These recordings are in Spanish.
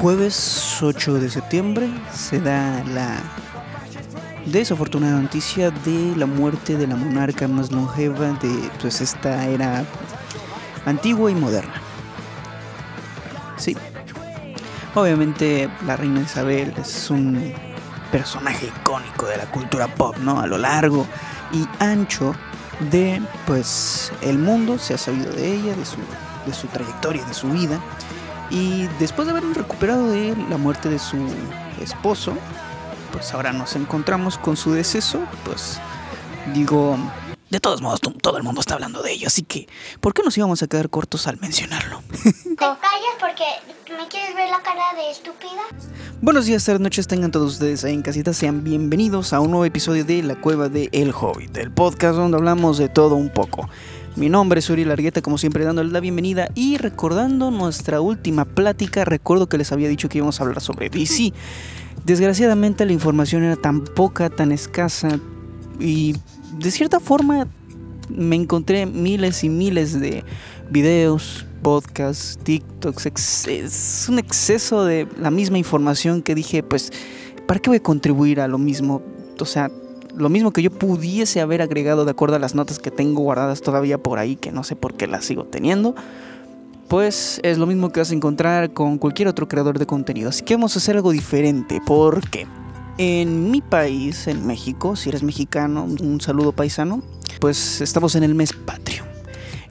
jueves 8 de septiembre se da la desafortunada noticia de la muerte de la monarca más longeva de pues esta era antigua y moderna. Sí. Obviamente la reina Isabel es un personaje icónico de la cultura pop, ¿no? A lo largo y ancho de pues el mundo se ha sabido de ella, de su, de su trayectoria, de su vida. Y después de haber recuperado de la muerte de su esposo, pues ahora nos encontramos con su deceso, pues digo, de todos modos todo el mundo está hablando de ello, así que ¿por qué nos íbamos a quedar cortos al mencionarlo? ¿Te callas porque me quieres ver la cara de estúpida? Buenos días, tardes, noches, tengan todos ustedes ahí en casita, sean bienvenidos a un nuevo episodio de La Cueva de El Hobbit, el podcast donde hablamos de todo un poco. Mi nombre es Uri Largueta, como siempre dándole la bienvenida y recordando nuestra última plática, recuerdo que les había dicho que íbamos a hablar sobre DC. Desgraciadamente la información era tan poca, tan escasa y de cierta forma me encontré miles y miles de videos, podcasts, TikToks, es un exceso de la misma información que dije, pues, ¿para qué voy a contribuir a lo mismo? O sea, lo mismo que yo pudiese haber agregado de acuerdo a las notas que tengo guardadas todavía por ahí, que no sé por qué las sigo teniendo, pues es lo mismo que vas a encontrar con cualquier otro creador de contenido. Así que vamos a hacer algo diferente, porque en mi país, en México, si eres mexicano, un saludo paisano, pues estamos en el mes patrio.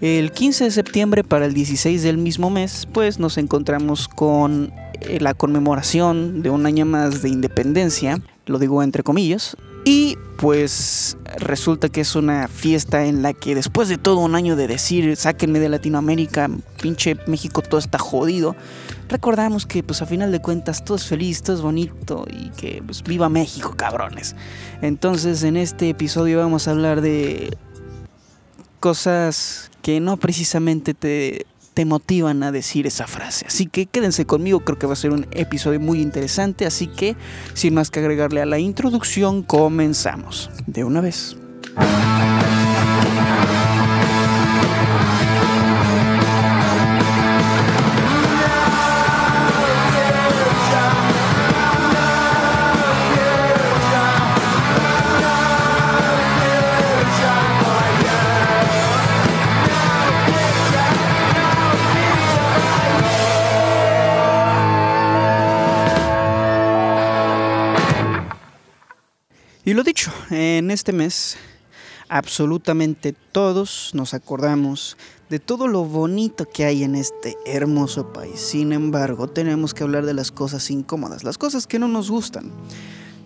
El 15 de septiembre para el 16 del mismo mes, pues nos encontramos con eh, la conmemoración de un año más de independencia, lo digo entre comillas, y pues resulta que es una fiesta en la que después de todo un año de decir, sáquenme de Latinoamérica, pinche México todo está jodido, recordamos que pues a final de cuentas todo es feliz, todo es bonito y que pues viva México, cabrones. Entonces en este episodio vamos a hablar de cosas que no precisamente te te motivan a decir esa frase. Así que quédense conmigo, creo que va a ser un episodio muy interesante, así que sin más que agregarle a la introducción, comenzamos de una vez. En este mes absolutamente todos nos acordamos de todo lo bonito que hay en este hermoso país. Sin embargo, tenemos que hablar de las cosas incómodas, las cosas que no nos gustan.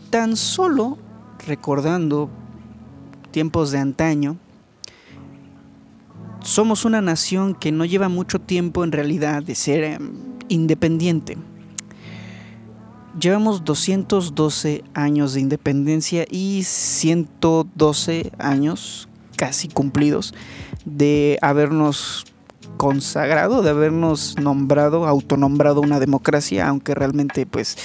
Tan solo recordando tiempos de antaño, somos una nación que no lleva mucho tiempo en realidad de ser em, independiente. Llevamos 212 años de independencia y 112 años casi cumplidos de habernos consagrado, de habernos nombrado, autonombrado una democracia, aunque realmente pues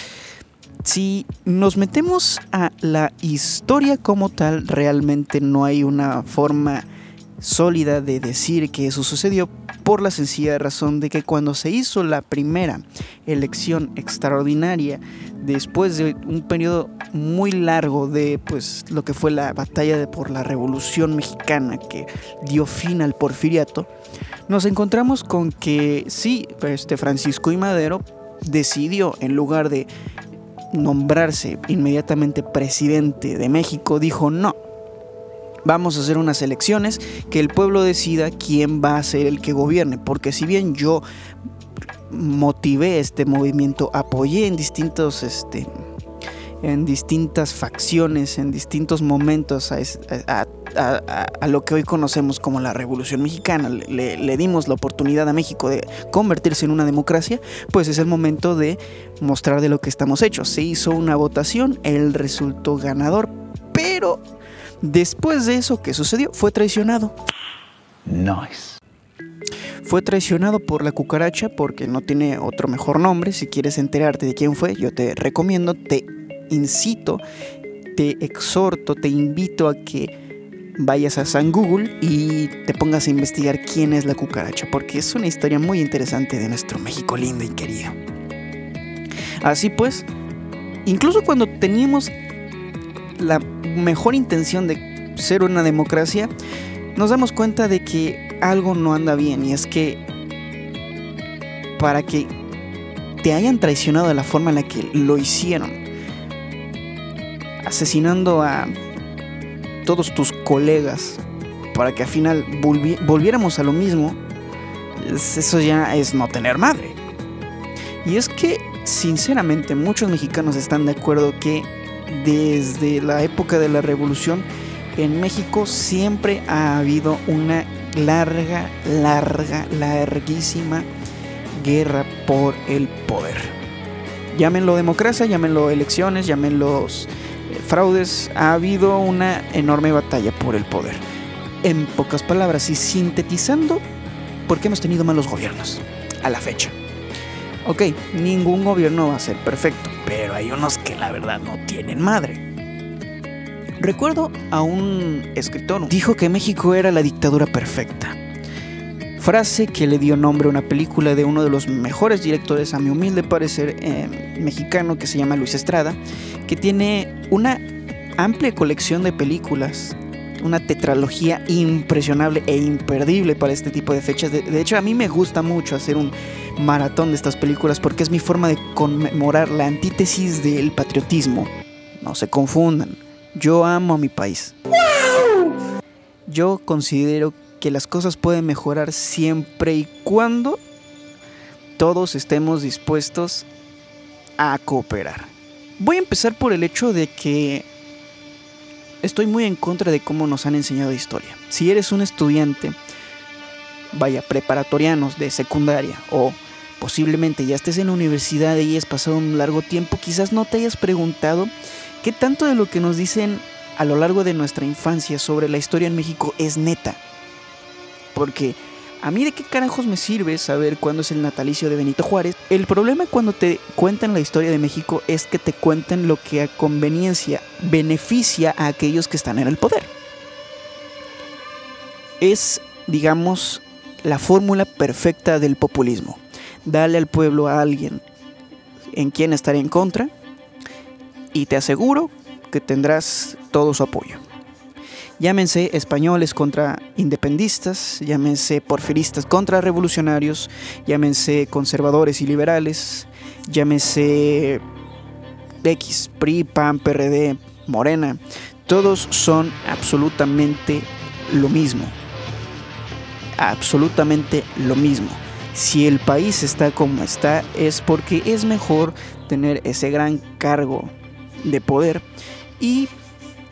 si nos metemos a la historia como tal, realmente no hay una forma sólida de decir que eso sucedió por la sencilla razón de que cuando se hizo la primera elección extraordinaria después de un periodo muy largo de pues lo que fue la batalla de por la Revolución Mexicana que dio fin al porfiriato, nos encontramos con que sí, este Francisco y Madero decidió en lugar de nombrarse inmediatamente presidente de México, dijo no, vamos a hacer unas elecciones, que el pueblo decida quién va a ser el que gobierne, porque si bien yo motivé este movimiento, apoyé en distintos este en distintas facciones, en distintos momentos a, lo que hoy conocemos como la Revolución Mexicana, le, le, dimos la oportunidad a México de convertirse en una democracia, pues es el momento de mostrar de lo que estamos hechos. Se hizo una votación, él resultó ganador, pero Después de eso, ¿qué sucedió? Fue traicionado. Nice. Fue traicionado por la cucaracha porque no tiene otro mejor nombre. Si quieres enterarte de quién fue, yo te recomiendo, te incito, te exhorto, te invito a que vayas a San Google y te pongas a investigar quién es la cucaracha, porque es una historia muy interesante de nuestro México lindo y querido. Así pues, incluso cuando teníamos la mejor intención de ser una democracia, nos damos cuenta de que algo no anda bien y es que para que te hayan traicionado de la forma en la que lo hicieron, asesinando a todos tus colegas para que al final volviéramos a lo mismo, eso ya es no tener madre. Y es que, sinceramente, muchos mexicanos están de acuerdo que desde la época de la revolución, en México siempre ha habido una larga, larga, larguísima guerra por el poder. Llámenlo democracia, llámenlo elecciones, llámenlo eh, fraudes, ha habido una enorme batalla por el poder. En pocas palabras y sintetizando, ¿por qué hemos tenido malos gobiernos a la fecha? Ok, ningún gobierno va a ser perfecto, pero hay unos que la verdad no tienen madre. Recuerdo a un escritor, dijo que México era la dictadura perfecta. Frase que le dio nombre a una película de uno de los mejores directores, a mi humilde parecer, eh, mexicano, que se llama Luis Estrada, que tiene una amplia colección de películas una tetralogía impresionable e imperdible para este tipo de fechas. De, hecho, a mí me gusta mucho hacer un maratón de estas películas porque es mi forma de conmemorar la antítesis del patriotismo. No se confundan, yo amo a mi país. Yo considero que las cosas pueden mejorar siempre y cuando todos estemos dispuestos a cooperar. Voy a empezar por el hecho de que estoy muy en contra de cómo nos han enseñado historia. Si eres un estudiante, vaya, preparatorianos de secundaria o posiblemente ya estés en la universidad y hayas pasado un largo tiempo, quizás no te hayas preguntado qué tanto de lo que nos dicen a lo largo de nuestra infancia sobre la historia en México es neta. Porque ¿A mí de qué carajos me sirve saber cuándo es el natalicio de Benito Juárez? El problema cuando te cuentan la historia de México es que te cuentan lo que a conveniencia beneficia a aquellos que están en el poder. Es, digamos, la fórmula perfecta del populismo. Dale al pueblo a alguien en quien estar en contra y te aseguro que tendrás todo su apoyo. Llámense españoles contra independistas, llámense porfiristas contra revolucionarios, llámense conservadores y liberales, llámense X, PRI, PAN, PRD, Morena. Todos son absolutamente lo mismo. Absolutamente lo mismo. Si el país está como está es porque es mejor tener ese gran cargo de poder y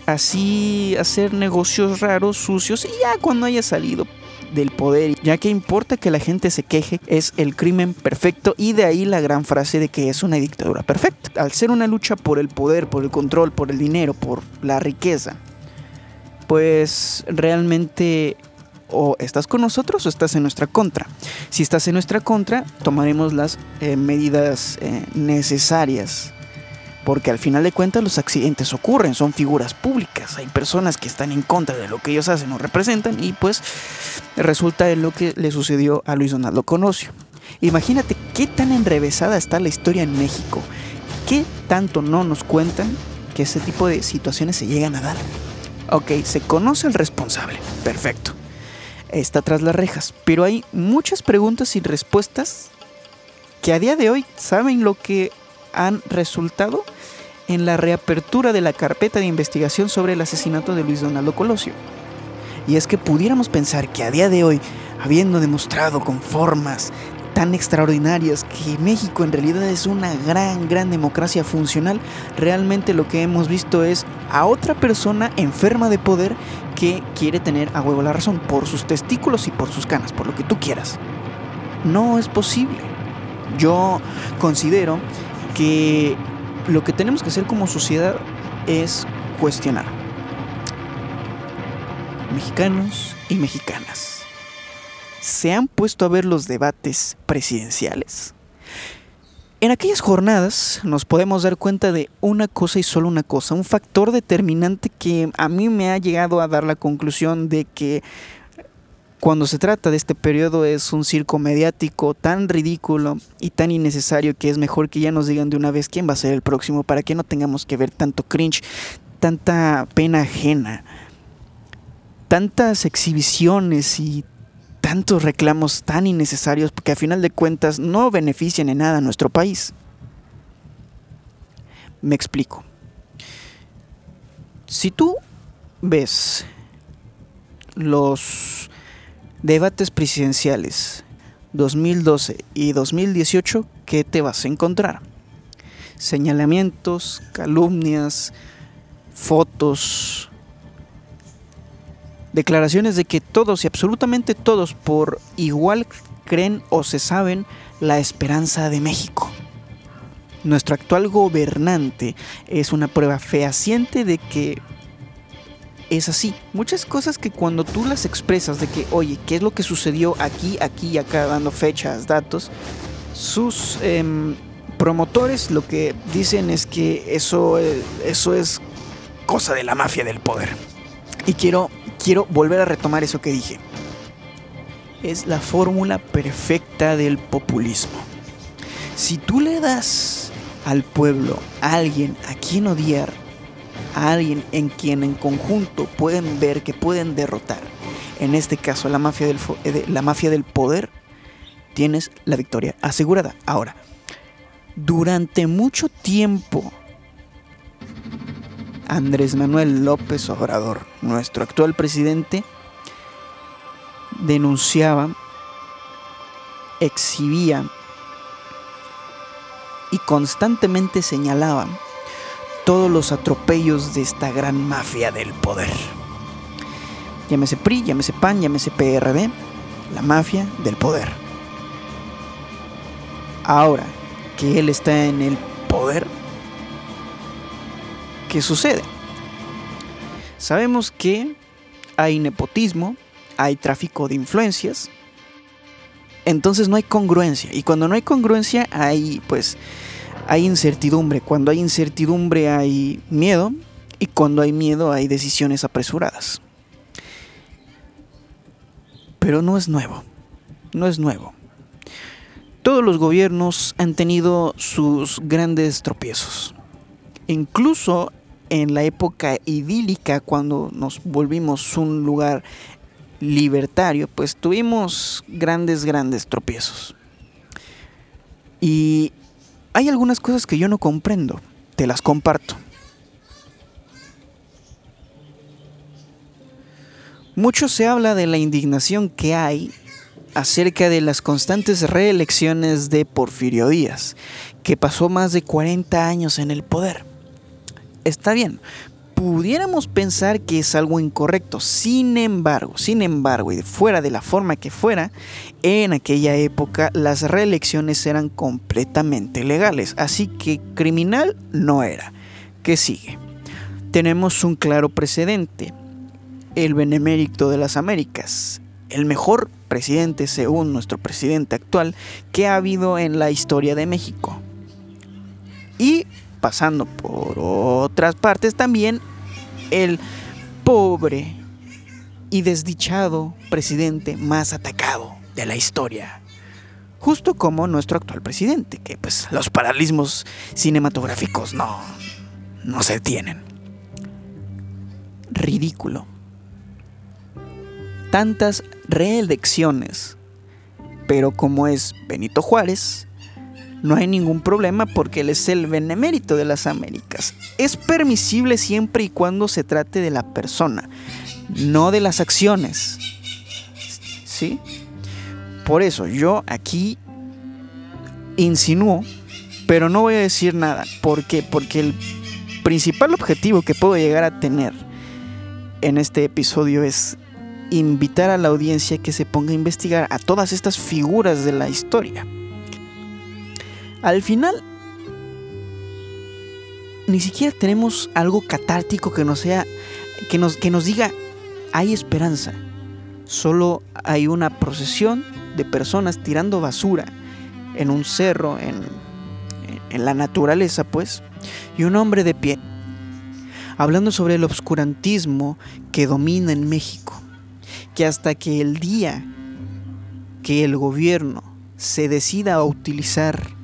así hacer negocios raros, sucios y ya cuando haya salido del poder, ya que importa que la gente se queje, es el crimen perfecto y de ahí la gran frase de que es una dictadura perfecta. Al ser una lucha por el poder, por el control, por el dinero, por la riqueza, pues realmente o estás con nosotros o estás en nuestra contra. Si estás en nuestra contra, tomaremos las eh, medidas eh, necesarias porque al final de cuentas los accidentes ocurren, son figuras públicas, hay personas que están en contra de lo que ellos hacen o representan y pues resulta en lo que le sucedió a Luis Donaldo Conocio. Imagínate qué tan enrevesada está la historia en México, qué tanto no nos cuentan que ese tipo de situaciones se llegan a dar. Ok, se conoce al responsable, perfecto, está tras las rejas, pero hay muchas preguntas sin respuestas que a día de hoy saben lo que han resultado en la reapertura de la carpeta de investigación sobre el asesinato de Luis Donaldo Colosio. Y es que pudiéramos pensar que a día de hoy, habiendo demostrado con formas tan extraordinarias que México en realidad es una gran, gran democracia funcional, realmente lo que hemos visto es a otra persona enferma de poder que quiere tener a huevo la razón por sus testículos y por sus canas, por lo que tú quieras. No es posible. Yo considero que lo que tenemos que hacer como sociedad es cuestionar. Mexicanos y mexicanas, ¿se han puesto a ver los debates presidenciales? En aquellas jornadas nos podemos dar cuenta de una cosa y solo una cosa, un factor determinante que a mí me ha llegado a dar la conclusión de que cuando se trata de este periodo es un circo mediático tan ridículo y tan innecesario que es mejor que ya nos digan de una vez quién va a ser el próximo para que no tengamos que ver tanto cringe, tanta pena ajena, tantas exhibiciones y tantos reclamos tan innecesarios porque a final de cuentas no benefician en nada a nuestro país. Me explico. Si tú ves los debates presidenciales 2012 y 2018, ¿qué te vas a encontrar? Señalamientos, calumnias, fotos, declaraciones de que todos y absolutamente todos por igual creen o se saben la esperanza de México. Nuestro actual gobernante es una prueba fehaciente de que es así. Muchas cosas que cuando tú las expresas de que, oye, ¿qué es lo que sucedió aquí, aquí y acá, dando fechas, datos? Sus em, promotores lo que dicen es que eso, eh, eso es cosa de la mafia del poder. Y quiero, quiero volver a retomar eso que dije. Es la fórmula perfecta del populismo. Si tú le das al pueblo a alguien a quien odiar, a alguien en quien en conjunto pueden ver que pueden derrotar, en este caso la mafia del, eh, la mafia del poder, tienes la victoria asegurada. Ahora, durante mucho tiempo, Andrés Manuel López Obrador, nuestro actual presidente, denunciaba, exhibía y constantemente señalaba todos los atropellos de esta gran mafia del poder. Llámese PRI, llámese PAN, llámese PRD, la mafia del poder. Ahora que él está en el poder, ¿qué sucede? Sabemos que hay nepotismo, hay tráfico de influencias, entonces no hay congruencia. Y cuando no hay congruencia hay pues hay incertidumbre. Cuando hay incertidumbre hay miedo y cuando hay miedo hay decisiones apresuradas. Pero no es nuevo, no es nuevo. Todos los gobiernos han tenido sus grandes tropiezos. Incluso en la época idílica, cuando nos volvimos un lugar libertario, pues tuvimos grandes, grandes tropiezos. Y hay algunas cosas que yo no comprendo, te las comparto. Mucho se habla de la indignación que hay acerca de las constantes reelecciones de Porfirio Díaz, que pasó más de 40 años en el poder. Está bien, pudiéramos pensar que es algo incorrecto. Sin embargo, sin embargo, y fuera de la forma que fuera, en aquella época las reelecciones eran completamente legales, así que criminal no era. ¿Qué sigue? Tenemos un claro precedente. El benemérito de las Américas, el mejor presidente según nuestro presidente actual que ha habido en la historia de México. Y pasando por otras partes también el pobre y desdichado presidente más atacado de la historia. Justo como nuestro actual presidente, que pues los paralismos cinematográficos no, no se tienen. Ridículo. Tantas reelecciones, pero como es Benito Juárez, no hay ningún problema porque él es el benemérito de las Américas. Es permisible siempre y cuando se trate de la persona, no de las acciones. ¿Sí? Por eso yo aquí insinúo, pero no voy a decir nada. ¿Por qué? Porque el principal objetivo que puedo llegar a tener en este episodio es invitar a la audiencia que se ponga a investigar a todas estas figuras de la historia. Al final, ni siquiera tenemos algo catártico que nos sea, que nos, que nos diga, hay esperanza. Solo hay una procesión de personas tirando basura en un cerro, en, en la naturaleza, pues, y un hombre de pie, hablando sobre el obscurantismo que domina en México, que hasta que el día que el gobierno se decida a utilizar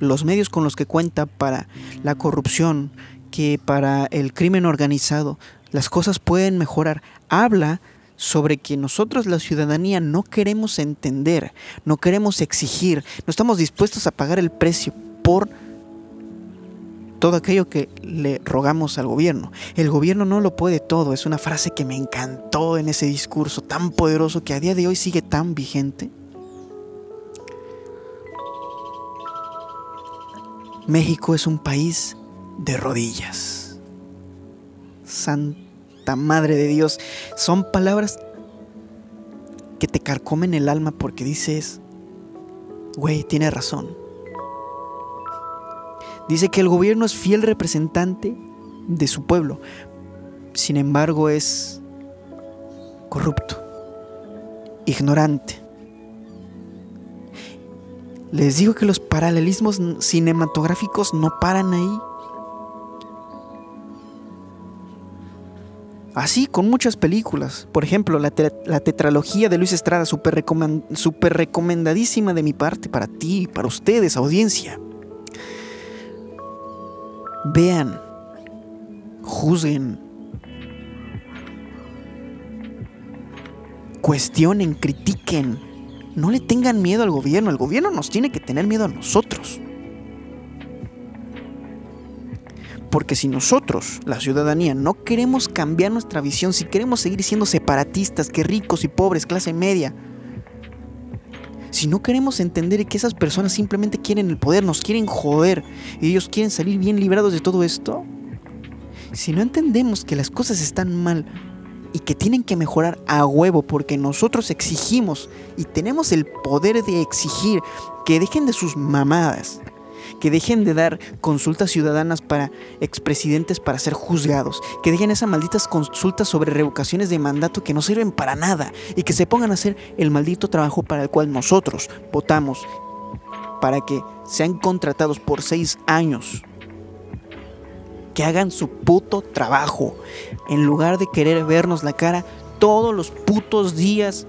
los medios con los que cuenta para la corrupción, que para el crimen organizado, las cosas pueden mejorar. Habla sobre que nosotros la ciudadanía no queremos entender, no queremos exigir, no estamos dispuestos a pagar el precio por todo aquello que le rogamos al gobierno. El gobierno no lo puede todo, es una frase que me encantó en ese discurso tan poderoso que a día de hoy sigue tan vigente. México es un país de rodillas. Santa Madre de Dios, son palabras que te carcomen el alma porque dices, güey, tiene razón. Dice que el gobierno es fiel representante de su pueblo, sin embargo es corrupto, ignorante. Les digo que los paralelismos cinematográficos no paran ahí. Así con muchas películas. Por ejemplo, la, tetralogía de Luis Estrada, súper recomendadísima de mi parte para ti, para ustedes, audiencia. Vean, juzguen, cuestionen, critiquen. No le tengan miedo al gobierno, el gobierno nos tiene que tener miedo a nosotros. Porque si nosotros, la ciudadanía, no queremos cambiar nuestra visión, si queremos seguir siendo separatistas, que ricos y pobres, clase media, si no queremos entender que esas personas simplemente quieren el poder, nos quieren joder y ellos quieren salir bien librados de todo esto, si no entendemos que las cosas están mal y que tienen que mejorar a huevo porque nosotros exigimos y tenemos el poder de exigir que dejen de sus mamadas, que dejen de dar consultas ciudadanas para expresidentes para ser juzgados, que dejen esas malditas consultas sobre revocaciones de mandato que no sirven para nada y que se pongan a hacer el maldito trabajo para el cual nosotros votamos para que sean contratados por seis años. Que hagan su puto trabajo en lugar de querer vernos la cara todos los putos días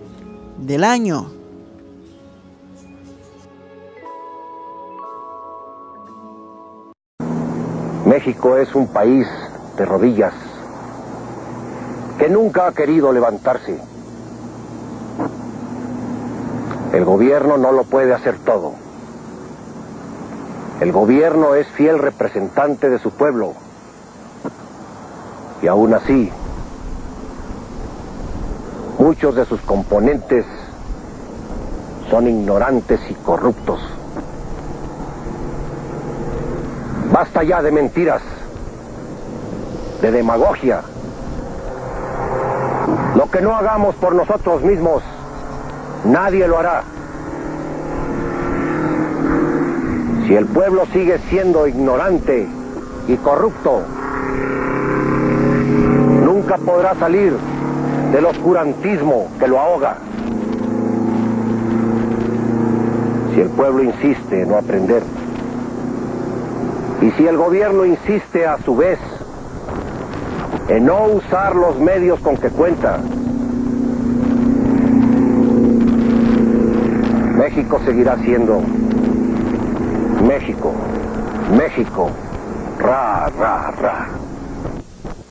del año. México es un país de rodillas que nunca ha querido levantarse. El gobierno no lo puede hacer todo. El gobierno es fiel representante de su pueblo. Y aún así, muchos de sus componentes son ignorantes y corruptos. Basta ya de mentiras, de demagogia. Lo que no hagamos por nosotros mismos, nadie lo hará. Si el pueblo sigue siendo ignorante y corrupto, podrá salir del oscurantismo que lo ahoga. Si el pueblo insiste en no aprender, y si el gobierno insiste a su vez en no usar los medios con que cuenta, México seguirá siendo México, México, ra, ra, ra.